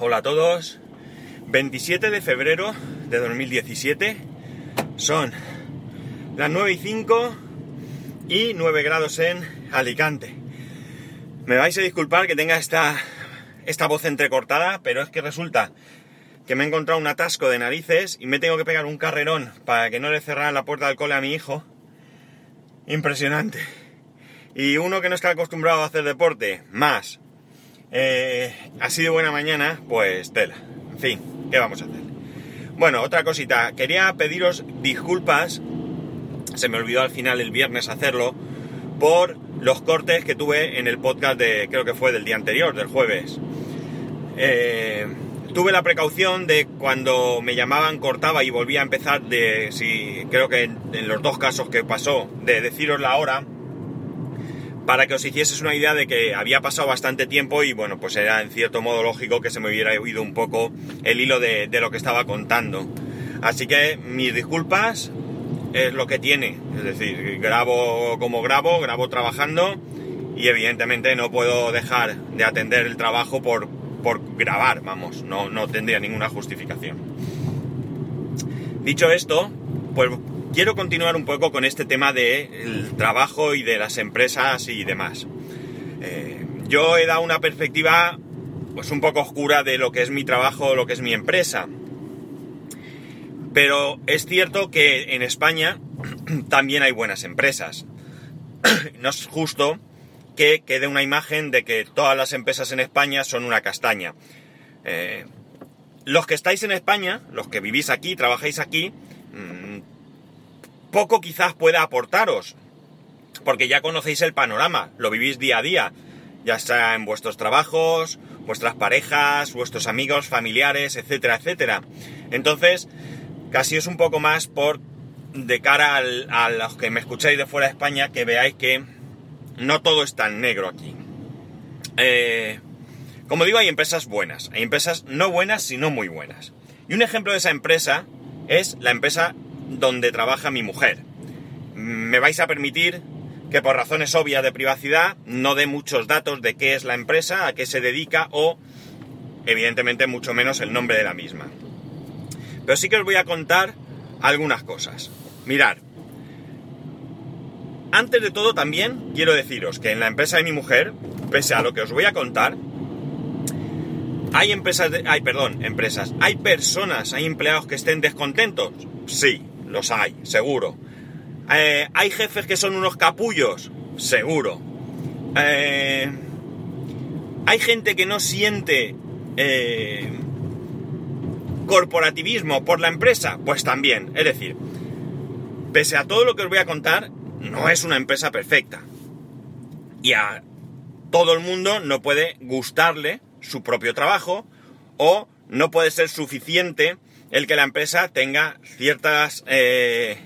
Hola a todos. 27 de febrero de 2017. Son las 9 y 5 y 9 grados en Alicante. Me vais a disculpar que tenga esta, esta voz entrecortada, pero es que resulta que me he encontrado un atasco de narices y me tengo que pegar un carrerón para que no le cerraran la puerta del cole a mi hijo. Impresionante. Y uno que no está acostumbrado a hacer deporte, más. Eh, ha sido buena mañana, pues tela. En fin, ¿qué vamos a hacer? Bueno, otra cosita. Quería pediros disculpas. Se me olvidó al final el viernes hacerlo. Por los cortes que tuve en el podcast de, creo que fue del día anterior, del jueves. Eh, tuve la precaución de cuando me llamaban cortaba y volvía a empezar de si creo que en, en los dos casos que pasó de deciros la hora para que os hicieses una idea de que había pasado bastante tiempo y bueno, pues era en cierto modo lógico que se me hubiera oído un poco el hilo de, de lo que estaba contando. Así que mis disculpas es lo que tiene, es decir, grabo como grabo, grabo trabajando y evidentemente no puedo dejar de atender el trabajo por, por grabar, vamos, no, no tendría ninguna justificación. Dicho esto, pues quiero continuar un poco con este tema del trabajo y de las empresas y demás. Eh, yo he dado una perspectiva pues un poco oscura de lo que es mi trabajo, lo que es mi empresa. Pero es cierto que en España también hay buenas empresas. no es justo que quede una imagen de que todas las empresas en España son una castaña. Eh, los que estáis en España, los que vivís aquí, trabajáis aquí, poco quizás pueda aportaros, porque ya conocéis el panorama, lo vivís día a día, ya sea en vuestros trabajos, vuestras parejas, vuestros amigos, familiares, etcétera, etcétera. Entonces, casi es un poco más por de cara a los que me escucháis de fuera de España que veáis que no todo es tan negro aquí. Eh, como digo, hay empresas buenas, hay empresas no buenas, sino muy buenas. Y un ejemplo de esa empresa es la empresa donde trabaja mi mujer. Me vais a permitir que por razones obvias de privacidad no dé muchos datos de qué es la empresa, a qué se dedica o, evidentemente, mucho menos el nombre de la misma. Pero sí que os voy a contar algunas cosas. Mirad, antes de todo también quiero deciros que en la empresa de mi mujer, pese a lo que os voy a contar, hay empresas, hay, perdón, empresas, hay personas, hay empleados que estén descontentos, sí, los hay, seguro. Eh, ¿Hay jefes que son unos capullos? Seguro. Eh, ¿Hay gente que no siente eh, corporativismo por la empresa? Pues también. Es decir, pese a todo lo que os voy a contar, no es una empresa perfecta. Y a todo el mundo no puede gustarle su propio trabajo o no puede ser suficiente el que la empresa tenga ciertas eh,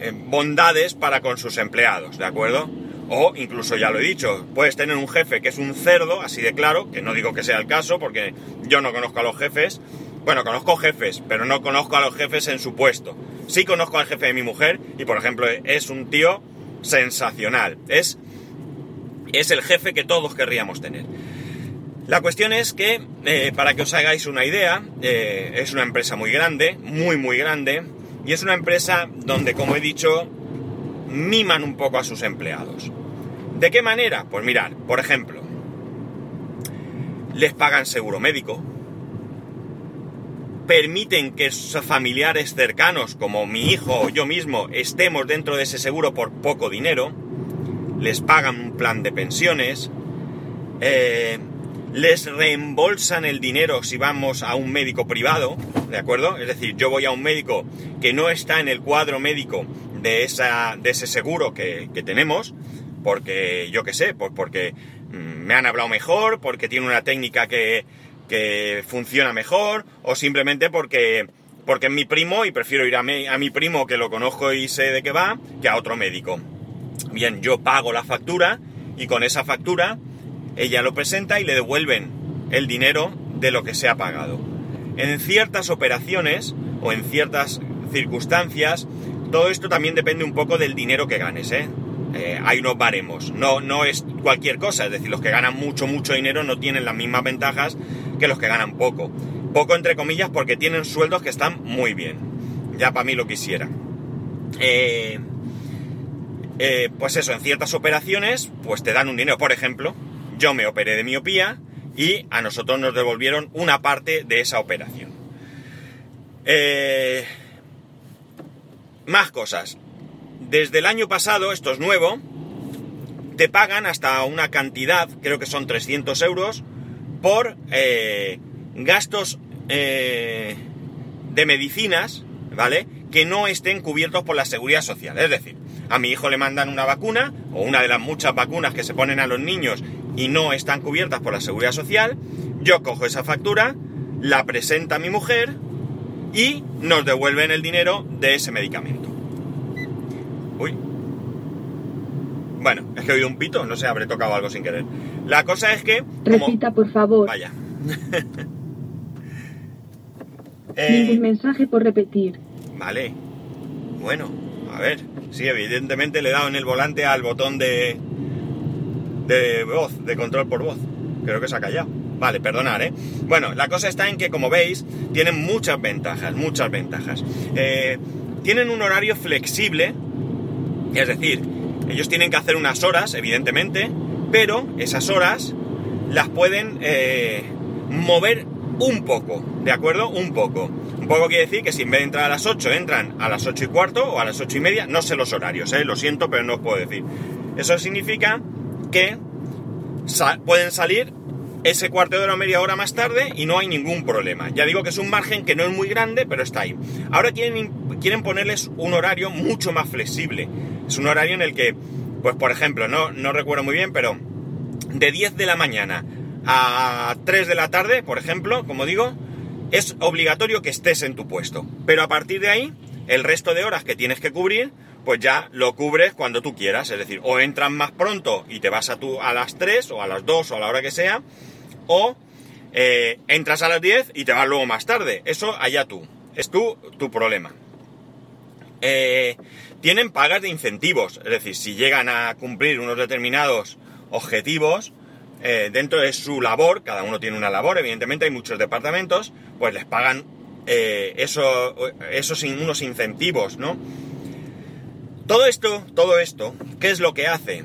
eh, bondades para con sus empleados, ¿de acuerdo? O incluso ya lo he dicho, puedes tener un jefe que es un cerdo, así de claro, que no digo que sea el caso, porque yo no conozco a los jefes. Bueno, conozco jefes, pero no conozco a los jefes en su puesto. Sí conozco al jefe de mi mujer y, por ejemplo, es un tío sensacional. Es, es el jefe que todos querríamos tener. La cuestión es que, eh, para que os hagáis una idea, eh, es una empresa muy grande, muy muy grande, y es una empresa donde, como he dicho, miman un poco a sus empleados. ¿De qué manera? Pues mirad, por ejemplo, les pagan seguro médico, permiten que sus familiares cercanos, como mi hijo o yo mismo, estemos dentro de ese seguro por poco dinero, les pagan un plan de pensiones, eh, les reembolsan el dinero si vamos a un médico privado, ¿de acuerdo? Es decir, yo voy a un médico que no está en el cuadro médico de, esa, de ese seguro que, que tenemos, porque yo qué sé, pues porque me han hablado mejor, porque tiene una técnica que, que funciona mejor, o simplemente porque, porque es mi primo y prefiero ir a mi, a mi primo que lo conozco y sé de qué va, que a otro médico. Bien, yo pago la factura y con esa factura ella lo presenta y le devuelven el dinero de lo que se ha pagado. En ciertas operaciones o en ciertas circunstancias, todo esto también depende un poco del dinero que ganes, ¿eh? Eh, hay unos baremos, no, no es cualquier cosa, es decir, los que ganan mucho, mucho dinero no tienen las mismas ventajas que los que ganan poco. Poco entre comillas porque tienen sueldos que están muy bien. Ya para mí lo quisiera. Eh, eh, pues eso, en ciertas operaciones, pues te dan un dinero. Por ejemplo, yo me operé de miopía y a nosotros nos devolvieron una parte de esa operación. Eh, más cosas. Desde el año pasado, esto es nuevo, te pagan hasta una cantidad, creo que son 300 euros, por eh, gastos eh, de medicinas, ¿vale? Que no estén cubiertos por la seguridad social. Es decir, a mi hijo le mandan una vacuna, o una de las muchas vacunas que se ponen a los niños y no están cubiertas por la seguridad social, yo cojo esa factura, la presenta a mi mujer y nos devuelven el dinero de ese medicamento. Uy. Bueno, es que he oído un pito, no sé, habré tocado algo sin querer. La cosa es que... Repita, por favor. Vaya. Ningún Eh, mensaje por repetir. Vale. Bueno, a ver. Sí, evidentemente le he dado en el volante al botón de. De voz, de control por voz. Creo que se ha callado. Vale, perdonar, ¿eh? Bueno, la cosa está en que, como veis, tienen muchas ventajas, muchas ventajas. Eh, tienen un horario flexible, es decir, ellos tienen que hacer unas horas, evidentemente, pero esas horas las pueden eh, mover un poco, ¿de acuerdo? Un poco. Un poco quiere decir que si en vez de entrar a las 8 entran a las 8 y cuarto o a las 8 y media, no sé los horarios, ¿eh? lo siento, pero no os puedo decir. Eso significa que pueden salir ese cuarto de hora o media hora más tarde y no hay ningún problema. Ya digo que es un margen que no es muy grande, pero está ahí. Ahora quieren, quieren ponerles un horario mucho más flexible. Es un horario en el que, pues por ejemplo, no, no recuerdo muy bien, pero de 10 de la mañana a 3 de la tarde, por ejemplo, como digo, es obligatorio que estés en tu puesto. Pero a partir de ahí, el resto de horas que tienes que cubrir, pues ya lo cubres cuando tú quieras. Es decir, o entras más pronto y te vas a, tu, a las 3 o a las 2 o a la hora que sea, o eh, entras a las 10 y te vas luego más tarde. Eso allá tú. Es tu, tu problema. Eh, tienen pagas de incentivos, es decir, si llegan a cumplir unos determinados objetivos eh, dentro de su labor, cada uno tiene una labor, evidentemente hay muchos departamentos, pues les pagan eh, eso, esos unos incentivos, ¿no? Todo esto, todo esto, ¿qué es lo que hace?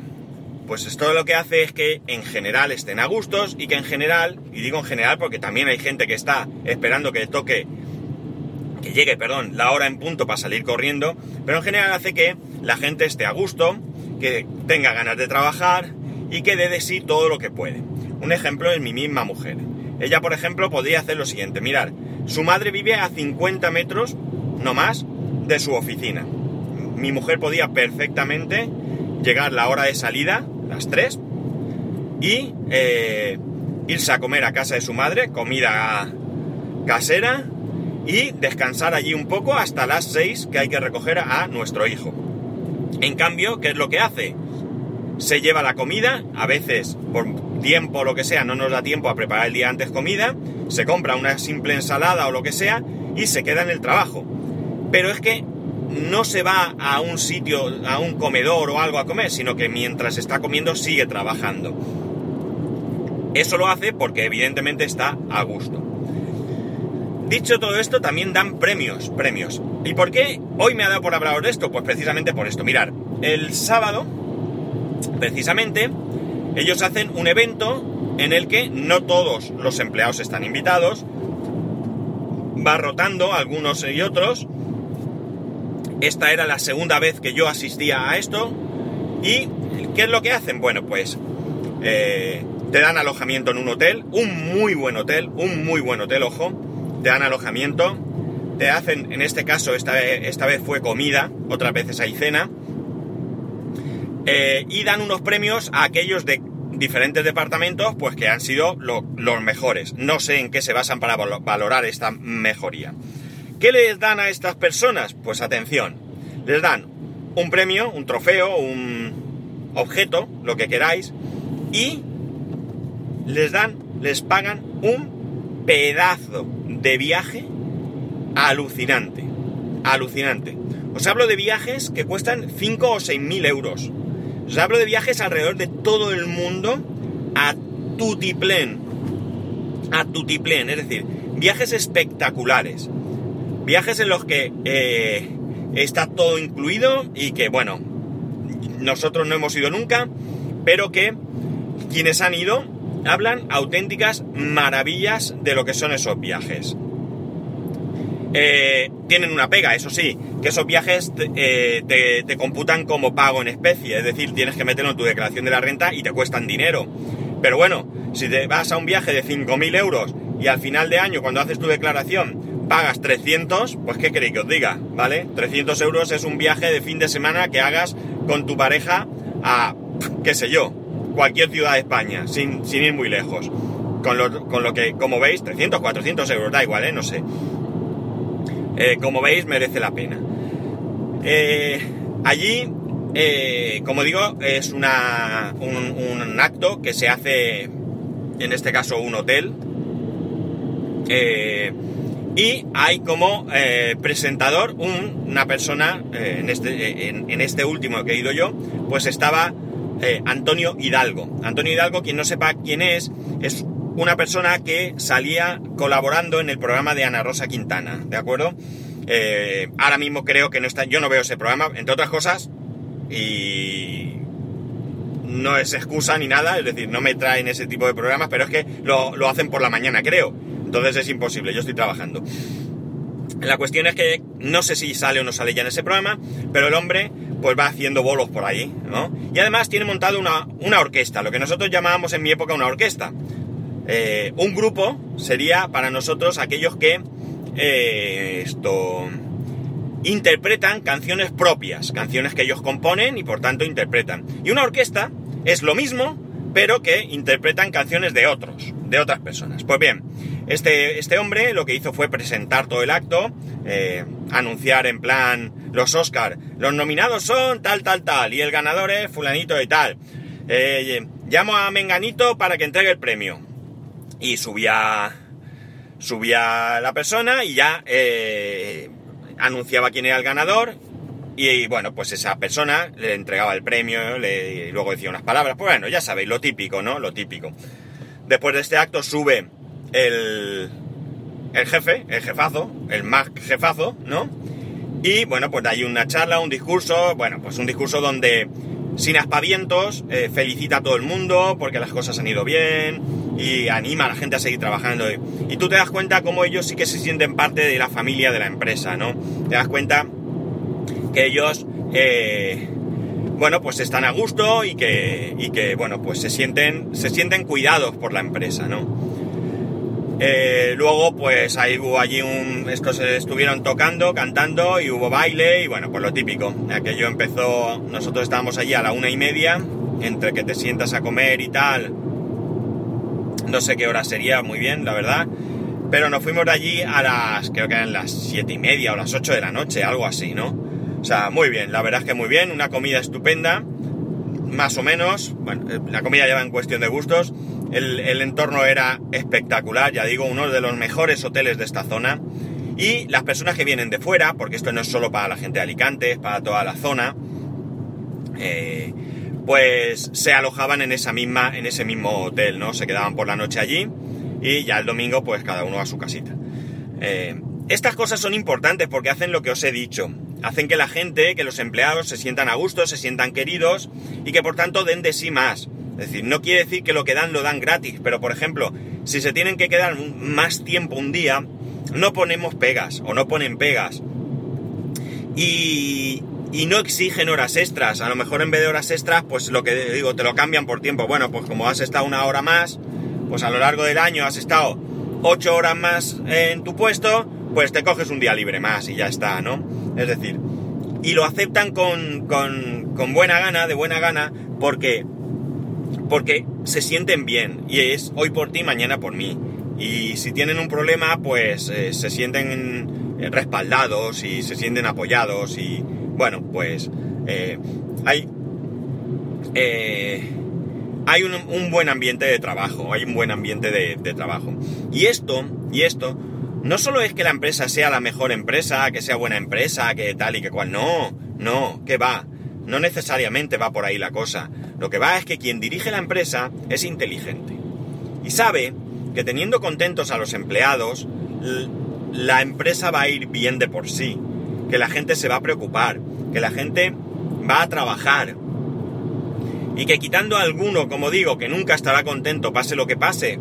Pues esto lo que hace es que en general estén a gustos y que en general, y digo en general porque también hay gente que está esperando que toque que llegue, perdón, la hora en punto para salir corriendo, pero en general hace que la gente esté a gusto, que tenga ganas de trabajar y que dé de sí todo lo que puede. Un ejemplo es mi misma mujer. Ella, por ejemplo, podría hacer lo siguiente, mirar, su madre vive a 50 metros, no más, de su oficina. Mi mujer podía perfectamente llegar la hora de salida, las 3, y eh, irse a comer a casa de su madre, comida casera, y descansar allí un poco hasta las 6 que hay que recoger a nuestro hijo. En cambio, ¿qué es lo que hace? Se lleva la comida, a veces por tiempo o lo que sea no nos da tiempo a preparar el día antes comida, se compra una simple ensalada o lo que sea y se queda en el trabajo. Pero es que no se va a un sitio, a un comedor o algo a comer, sino que mientras está comiendo sigue trabajando. Eso lo hace porque evidentemente está a gusto. Dicho todo esto, también dan premios, premios. ¿Y por qué hoy me ha dado por hablar de esto? Pues precisamente por esto. Mirar, el sábado, precisamente, ellos hacen un evento en el que no todos los empleados están invitados, va rotando algunos y otros. Esta era la segunda vez que yo asistía a esto. ¿Y qué es lo que hacen? Bueno, pues eh, te dan alojamiento en un hotel, un muy buen hotel, un muy buen hotel, ojo. Te dan alojamiento, te hacen, en este caso, esta vez, esta vez fue comida, otras veces hay cena. eh, y dan unos premios a aquellos de diferentes departamentos, pues que han sido lo- los mejores. No sé en qué se basan para valo- valorar esta mejoría. ¿Qué les dan a estas personas? Pues atención, les dan un premio, un trofeo, un objeto, lo que queráis, y les dan, les pagan un pedazo de viaje alucinante. Alucinante. Os hablo de viajes que cuestan 5 o 6 mil euros. Os hablo de viajes alrededor de todo el mundo a tutiplén. a tutiplén, es decir, viajes espectaculares. Viajes en los que eh, está todo incluido y que, bueno, nosotros no hemos ido nunca, pero que quienes han ido hablan auténticas maravillas de lo que son esos viajes. Eh, tienen una pega, eso sí, que esos viajes eh, te, te, computan como pago en especie, es decir, tienes que meterlo en tu declaración de la renta y te cuestan dinero. Pero bueno, si te vas a un viaje de 5.000 euros y al final de año, cuando haces tu declaración, pagas 300, pues ¿qué queréis que os diga? ¿Vale? 300 euros es un viaje de fin de semana que hagas con tu pareja a, qué sé yo, cualquier ciudad de España, sin, sin ir muy lejos. Con lo, con lo, que, como veis, 300, 400 euros, da igual, ¿eh? No sé. Eh, como veis, merece la pena. Eh, allí, eh, como digo, es una, un, un, acto que se hace, en este caso, un hotel. Y hay como presentador un, una persona, en este, en, en este último que he ido yo, pues estaba eh, Antonio Hidalgo. Antonio Hidalgo, quien no sepa quién es, es una persona que salía colaborando en el programa de Ana Rosa Quintana, ¿de acuerdo? Eh, ahora mismo creo que no está, yo no veo ese programa, entre otras cosas, y no es excusa ni nada, es decir, no me traen ese tipo de programas, pero es que lo, lo hacen por la mañana, creo. Entonces es imposible, yo estoy trabajando. La cuestión es que no sé si sale o no sale ya en ese programa, pero el hombre pues va haciendo bolos por ahí, ¿no? Y además tiene montado una, una orquesta, lo que nosotros llamábamos en mi época una orquesta. Eh, un grupo sería para nosotros aquellos que eh, esto interpretan canciones propias, canciones que ellos componen y por tanto interpretan. Y una orquesta es lo mismo, pero que interpretan canciones de otros, de otras personas. Pues bien, este, este hombre lo que hizo fue presentar todo el acto, eh, anunciar en plan los Oscar, los nominados son tal, tal, tal, y el ganador es fulanito y tal. Eh, llamo a Menganito para que entregue el premio. Y subía, subía la persona y ya eh, anunciaba quién era el ganador. Y, bueno, pues esa persona le entregaba el premio, y luego decía unas palabras. Pues bueno, ya sabéis, lo típico, ¿no? Lo típico. Después de este acto sube el, el jefe, el jefazo, el más jefazo, ¿no? Y bueno, pues hay una charla, un discurso, bueno, pues un discurso donde sin aspavientos eh, felicita a todo el mundo porque las cosas han ido bien y anima a la gente a seguir trabajando. Y tú te das cuenta cómo ellos sí que se sienten parte de la familia de la empresa, ¿no? Te das cuenta que ellos, eh, bueno, pues están a gusto y que, y que, bueno, pues se sienten, se sienten cuidados por la empresa, ¿no? Eh, luego, pues ahí hubo allí un. Estos estuvieron tocando, cantando y hubo baile y bueno, pues lo típico. Aquello empezó. Nosotros estábamos allí a la una y media, entre que te sientas a comer y tal. No sé qué hora sería, muy bien, la verdad. Pero nos fuimos de allí a las. Creo que eran las siete y media o las ocho de la noche, algo así, ¿no? O sea, muy bien, la verdad es que muy bien, una comida estupenda, más o menos. Bueno, la comida ya va en cuestión de gustos el, entorno era espectacular, ya digo, uno de los mejores hoteles de esta zona. Y las personas que vienen de fuera, porque esto no es solo para la gente de Alicante, es para toda la zona, eh, pues se alojaban en esa misma, en ese mismo hotel, ¿no? Se quedaban por la noche allí y ya el domingo, pues cada uno a su casita. Eh, estas cosas son importantes porque hacen lo que os he dicho. Hacen que la gente, que los empleados se sientan a gusto, se sientan queridos y que por tanto den de sí más. Es decir, no quiere decir que lo que dan lo dan gratis, pero por ejemplo, si se tienen que quedar más tiempo un día, no ponemos pegas o no ponen pegas. Y, y no exigen horas extras. A lo mejor en vez de horas extras, pues lo que digo, te lo cambian por tiempo. Bueno, pues como has estado una hora más, pues a lo largo del año has estado ocho horas más en tu puesto, pues te coges un día libre más y ya está, ¿no? Es decir, y lo aceptan con, con, con buena gana, de buena gana, porque porque se sienten bien y es hoy por ti, mañana por mí. Y si tienen un problema, pues eh, se sienten eh, respaldados y se sienten apoyados y bueno, pues eh, hay, hay un, buen ambiente de trabajo, hay un buen ambiente de, de trabajo. Y esto, y esto, no solo es que la empresa sea la mejor empresa, que sea buena empresa, que tal y que cual, no, no, que va no necesariamente va por ahí la cosa. Lo que va es que quien dirige la empresa es inteligente. Y sabe que teniendo contentos a los empleados, la empresa va a ir bien de por sí, que la gente se va a preocupar, que la gente va a trabajar y que quitando a alguno, como digo, que nunca estará contento pase lo que pase,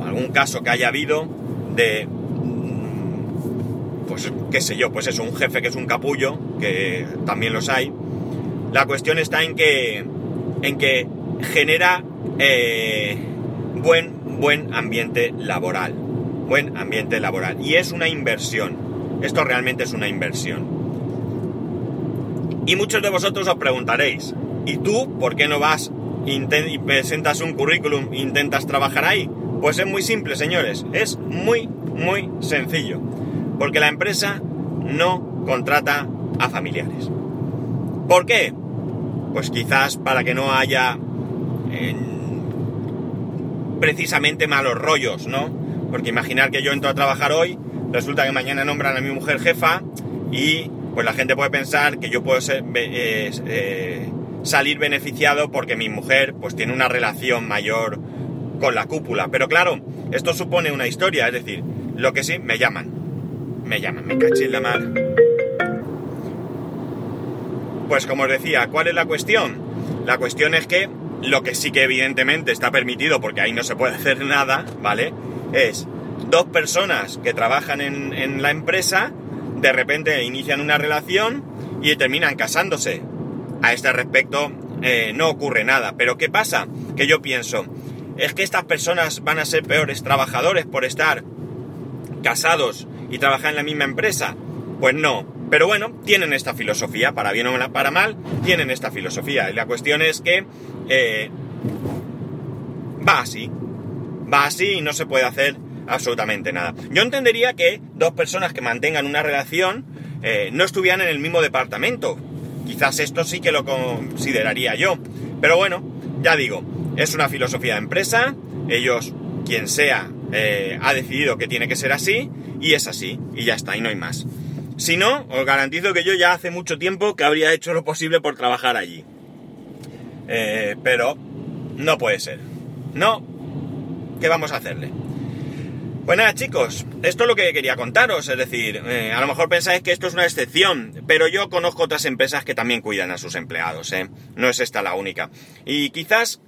o algún caso que haya habido de, mm, pues qué sé yo, pues es un jefe que es un capullo, que también los hay, la cuestión está en que, en que genera eh, buen, buen ambiente laboral. Buen ambiente laboral. Y es una inversión. Esto realmente es una inversión. Y muchos de vosotros os preguntaréis, ¿y tú por qué no vas y presentas un currículum e intentas trabajar ahí? Pues es muy simple, señores. Es muy, muy sencillo. Porque la empresa no contrata a familiares. ¿Por qué? Pues quizás para que no haya precisamente malos rollos, ¿no? Porque imaginar que yo entro a trabajar hoy, resulta que mañana nombran a mi mujer jefa y pues la gente puede pensar que yo puedo eh, eh, salir beneficiado porque mi mujer pues tiene una relación mayor con la cúpula. Pero claro, esto supone una historia, es decir, lo que sí, me llaman. Me llaman, me caché en la mar. Pues como os decía, ¿cuál es la cuestión? La cuestión es que lo que sí que evidentemente está permitido, porque ahí no se puede hacer nada, ¿vale? Es dos personas que trabajan en, la empresa, de repente inician una relación y terminan casándose. A este respecto eh, no ocurre nada. Pero ¿qué pasa? Que yo pienso, ¿es que estas personas van a ser peores trabajadores por estar casados y trabajar en la misma empresa? Pues no, pero bueno, tienen esta filosofía, para bien o para mal, tienen esta filosofía. Y la cuestión es que eh, va así. Va así y no se puede hacer absolutamente nada. Yo entendería que dos personas que mantengan una relación eh, no estuvieran en el mismo departamento. Quizás esto sí que lo consideraría yo. Pero bueno, ya digo, es una filosofía de empresa. Ellos, quien sea, eh, ha decidido que tiene que ser así. Y es así. Y ya está, y no hay más. Si no, os garantizo que yo ya hace mucho tiempo que habría hecho lo posible por trabajar allí. Eh, pero no puede ser. No. ¿Qué vamos a hacerle? Pues chicos, esto es lo que quería contaros. Es decir, eh, a lo mejor pensáis que esto es una excepción, pero yo conozco otras empresas que también cuidan a sus empleados. ¿eh? No es esta la única. Y quizás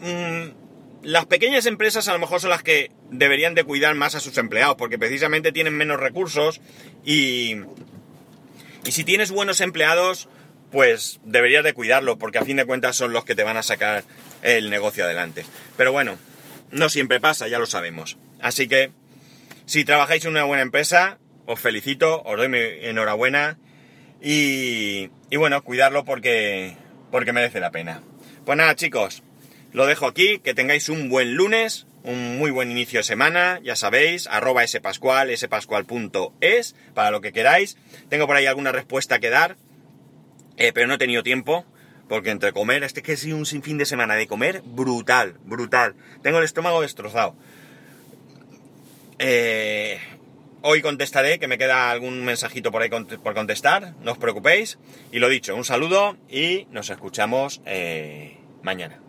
mm, las pequeñas empresas a lo mejor son las que deberían de cuidar más a sus empleados, porque precisamente tienen menos recursos y, y si tienes buenos empleados, pues deberías de cuidarlo, porque a fin de cuentas son los que te van a sacar el negocio adelante. Pero bueno, no siempre pasa, ya lo sabemos. Así que, si trabajáis en una buena empresa, os felicito, os doy mi enhorabuena y, y bueno, cuidarlo porque, porque merece la pena. Pues nada, chicos, lo dejo aquí, que tengáis un buen lunes, un muy buen inicio de semana, ya sabéis, arroba spascual, spascual.es, para lo que queráis. Tengo por ahí alguna respuesta que dar, eh, pero no he tenido tiempo, porque entre comer, este que es un sinfín de semana de comer, brutal, brutal. Tengo el estómago destrozado. Eh, hoy contestaré, que me queda algún mensajito por ahí por contestar, no os preocupéis. Y lo dicho, un saludo y nos escuchamos eh, mañana.